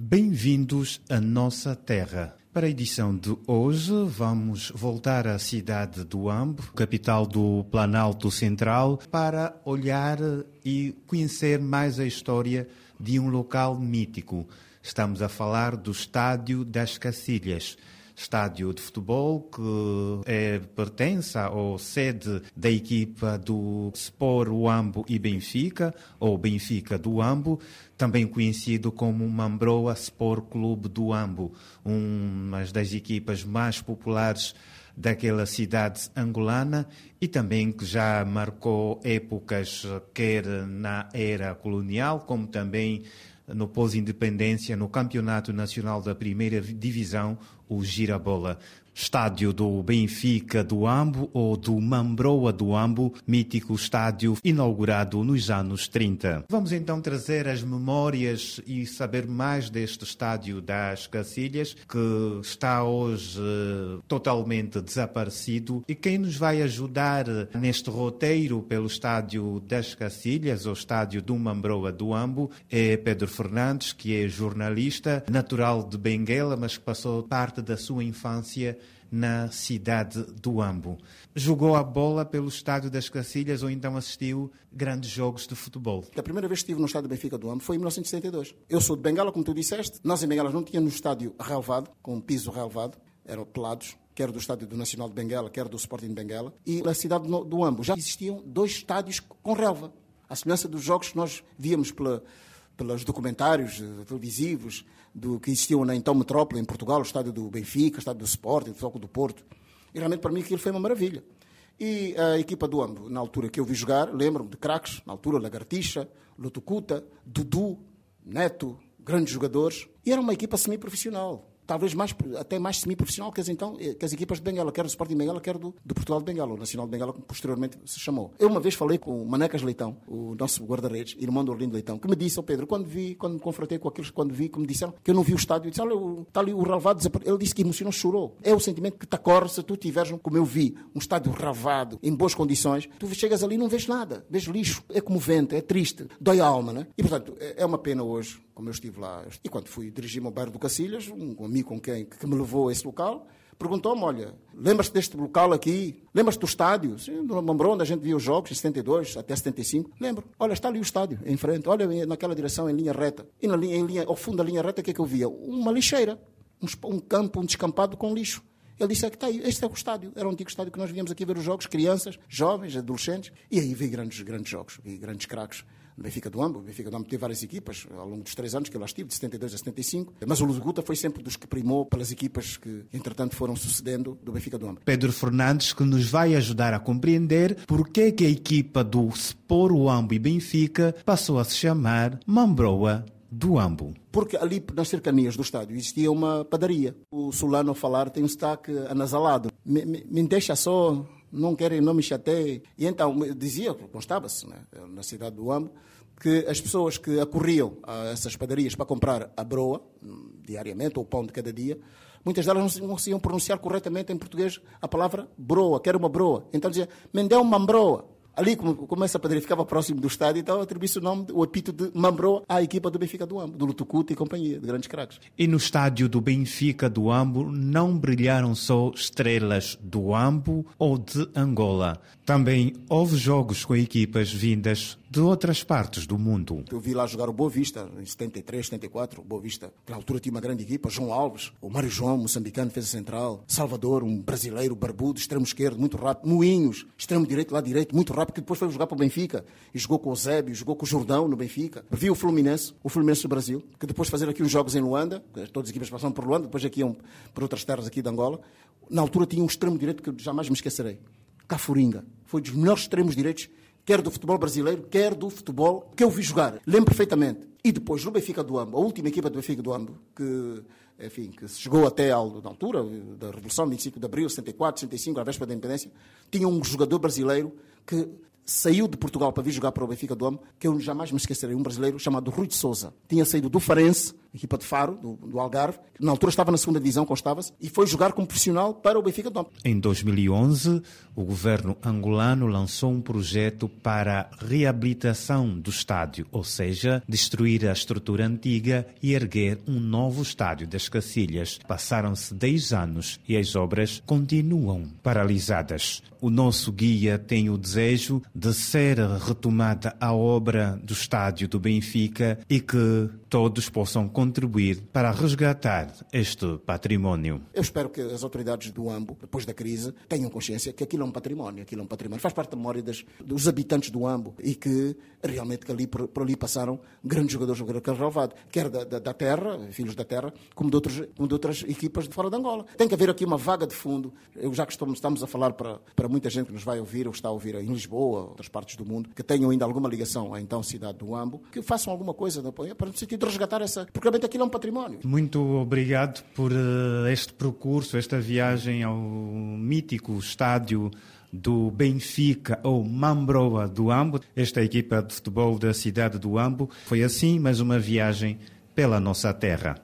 Bem-vindos à nossa terra. Para a edição de hoje, vamos voltar à cidade do Ambo, capital do Planalto Central, para olhar e conhecer mais a história de um local mítico. Estamos a falar do Estádio das Cacilhas estádio de futebol que é, pertence ou sede da equipa do Sport Uambo e Benfica, ou Benfica do Uambo, também conhecido como Mambroa Sport Clube do Uambo, uma das equipas mais populares daquela cidade angolana e também que já marcou épocas quer na era colonial como também no pós-independência no Campeonato Nacional da Primeira Divisão, o Girabola estádio do Benfica do Ambo ou do Mambroa do Ambo, mítico estádio inaugurado nos anos 30. Vamos então trazer as memórias e saber mais deste estádio das Cacilhas, que está hoje eh, totalmente desaparecido. E quem nos vai ajudar neste roteiro pelo estádio das Cacilhas, ou estádio do Mambroa do Ambo, é Pedro Fernandes, que é jornalista, natural de Benguela, mas que passou parte da sua infância na cidade do Ambo. Jogou a bola pelo estádio das Cacilhas ou então assistiu grandes jogos de futebol? A primeira vez que estive no estádio Benfica do Ambo foi em 1972. Eu sou de Bengala, como tu disseste. Nós em Bengala não tínhamos estádio relevado, com um piso relevado, eram pelados quer do estádio do Nacional de Benguela, quer do Sporting de Benguela, e na cidade do Ambo já existiam dois estádios com relva. A semelhança dos jogos que nós víamos pela, pelos documentários eh, televisivos do que existiam na então metrópole em Portugal, o estádio do Benfica, o estádio do Sporting, o Foco do Porto. E realmente para mim aquilo foi uma maravilha. E a equipa do Ambo, na altura que eu vi jogar, lembro-me de craques, na altura Lagartixa, Lutucuta, Dudu, Neto, grandes jogadores. E era uma equipa semi-profissional talvez mais, até mais semi-profissional que as, então, eh, que as equipas de Bengala, quer do Sporting de Bengala, quer do, do Portugal de Bengala, o Nacional de Bengala, como posteriormente se chamou. Eu uma vez falei com o Manecas Leitão, o nosso guarda-redes, irmão do Orlindo Leitão, que me disse, oh Pedro, quando vi, quando me confrontei com aqueles, quando vi, que me disseram que eu não vi o estádio, eu disse, olha, está ali o relvado, ele disse que emocionou, chorou. É o sentimento que te acorre se tu tiveres, como eu vi, um estádio ravado, em boas condições, tu chegas ali e não vês nada, vês lixo, é comovente, é triste, dói a alma, né? E portanto, é, é uma pena hoje como eu estive lá. E quando fui dirigir-me ao bairro do Cacilhas, um amigo com quem que me levou a esse local, perguntou-me, olha, lembras-te deste local aqui? Lembras-te do estádio? Sim, Mambrão, onde a gente via os jogos, em 72 até 75. Lembro. Olha, está ali o estádio, em frente. Olha, naquela direção, em linha reta. E na linha, em linha, ao fundo da linha reta, o que é que eu via? Uma lixeira. Um, um campo, um descampado com lixo. Ele disse é que está aí, este é o estádio. Era o antigo estádio que nós víamos aqui ver os jogos, crianças, jovens, adolescentes. E aí vi grandes, grandes jogos, vi grandes craques. Benfica do Ambo. O Benfica do Ambo teve várias equipas ao longo dos três anos que eu lá estive, de 72 a 75. Mas o Luzuguta foi sempre dos que primou pelas equipas que, entretanto, foram sucedendo do Benfica do Ambo. Pedro Fernandes, que nos vai ajudar a compreender por que, que a equipa do Sport Ambo e Benfica passou a se chamar Mambroa do Ambo. Porque ali nas cercanias do estádio existia uma padaria. O Solano a falar tem um sotaque anasalado. Me, me, me deixa só não querem, não me chateiem. E então dizia, constava-se né, na cidade do Ambo, que as pessoas que acorriam a essas padarias para comprar a broa, diariamente, ou o pão de cada dia, muitas delas não conseguiam pronunciar corretamente em português a palavra broa, que era uma broa. Então dizia, me dê uma broa. Ali, como, como essa padaria ficava próximo do estádio, então atribuí-se o nome, o epíteto de Mambrou à equipa do Benfica do Ambo, do Lutucuta e companhia, de grandes craques. E no estádio do Benfica do Ambo não brilharam só estrelas do Ambo ou de Angola. Também houve jogos com equipas vindas de outras partes do mundo. Eu vi lá jogar o Boa Vista, em 73, 74, o Boa Vista, na altura tinha uma grande equipa, João Alves, o Mário João, moçambicano, defesa central, Salvador, um brasileiro barbudo, extremo esquerdo, muito rápido, Moinhos, extremo direito, lá direito, muito rápido, que depois foi jogar para o Benfica, e jogou com o Zébio, jogou com o Jordão no Benfica. Vi o Fluminense, o Fluminense do Brasil, que depois de fazer aqui uns jogos em Luanda, todas as equipas passaram por Luanda, depois aqui iam por outras terras aqui de Angola, na altura tinha um extremo direito que jamais me esquecerei, Cafuringa, foi dos melhores extremos direitos quer do futebol brasileiro, quer do futebol que eu vi jogar. Lembro perfeitamente. E depois, no Benfica do Ambo, a última equipa do Benfica do Ambo, que, enfim, que chegou até à altura da Revolução, 25 de Abril, 64, 65, à véspera da independência, tinha um jogador brasileiro que saiu de Portugal para vir jogar para o Benfica do Ambo, que eu jamais me esquecerei, um brasileiro chamado Rui de Souza. Tinha saído do Farense equipa de Faro, do, do Algarve, que na altura estava na segunda divisão, constava-se, e foi jogar como profissional para o Benfica de. Em 2011, o governo angolano lançou um projeto para a reabilitação do estádio, ou seja, destruir a estrutura antiga e erguer um novo estádio das Cacilhas. Passaram-se 10 anos e as obras continuam paralisadas. O nosso guia tem o desejo de ser retomada a obra do estádio do Benfica e que todos possam contribuir para resgatar este património. Eu espero que as autoridades do AMBO, depois da crise, tenham consciência que aquilo é um património, aquilo é um património, faz parte da memória das, dos habitantes do AMBO e que realmente que ali, por, por ali passaram grandes jogadores do relevado, quer da, da, da, terra, filhos da terra, como de, outros, como de outras equipas de fora de Angola. Tem que haver aqui uma vaga de fundo. Eu, já que estamos, estamos a falar para, para muita gente que nos vai ouvir ou está a ouvir em Lisboa, outras partes do mundo, que tenham ainda alguma ligação à então cidade do AMBO, que façam alguma coisa para no sentido de resgatar essa. Porque aquilo é um património. Muito obrigado por uh, este percurso, esta viagem ao mítico estádio do Benfica ou Mambroa do Ambo. Esta equipa de futebol da cidade do Ambo foi assim, mais uma viagem pela nossa terra.